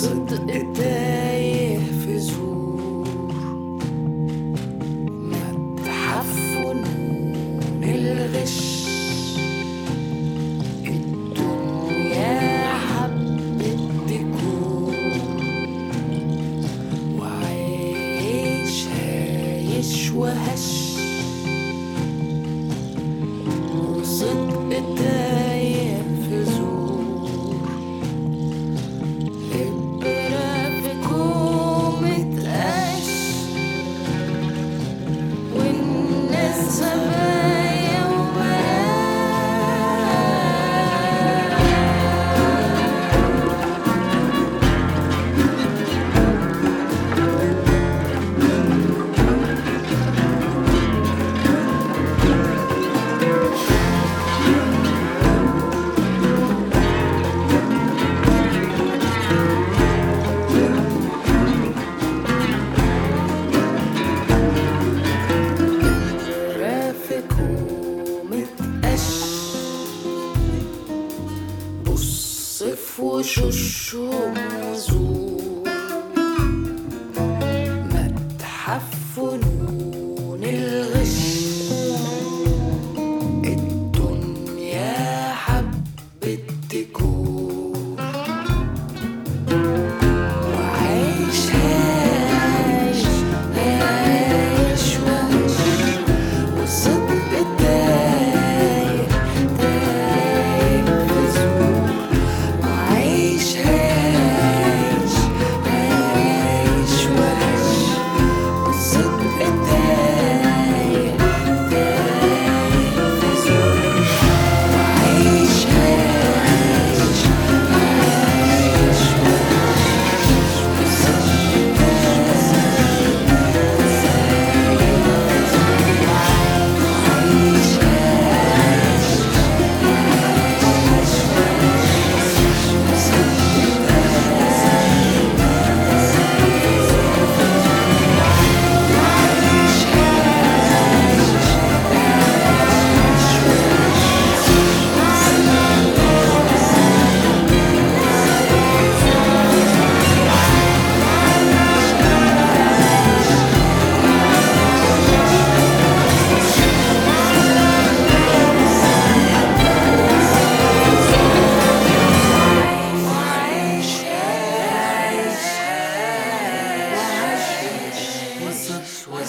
صدق تايه في زور متحف الغش. الدنيا حبة تكون. وهش. وصدق تايه o chuchu manso.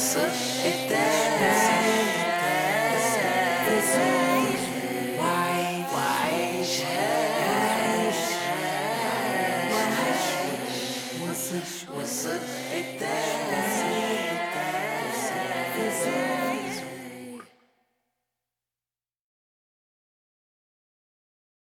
وصدق